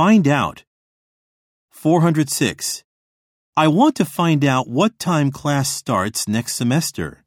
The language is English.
Find out. 406. I want to find out what time class starts next semester.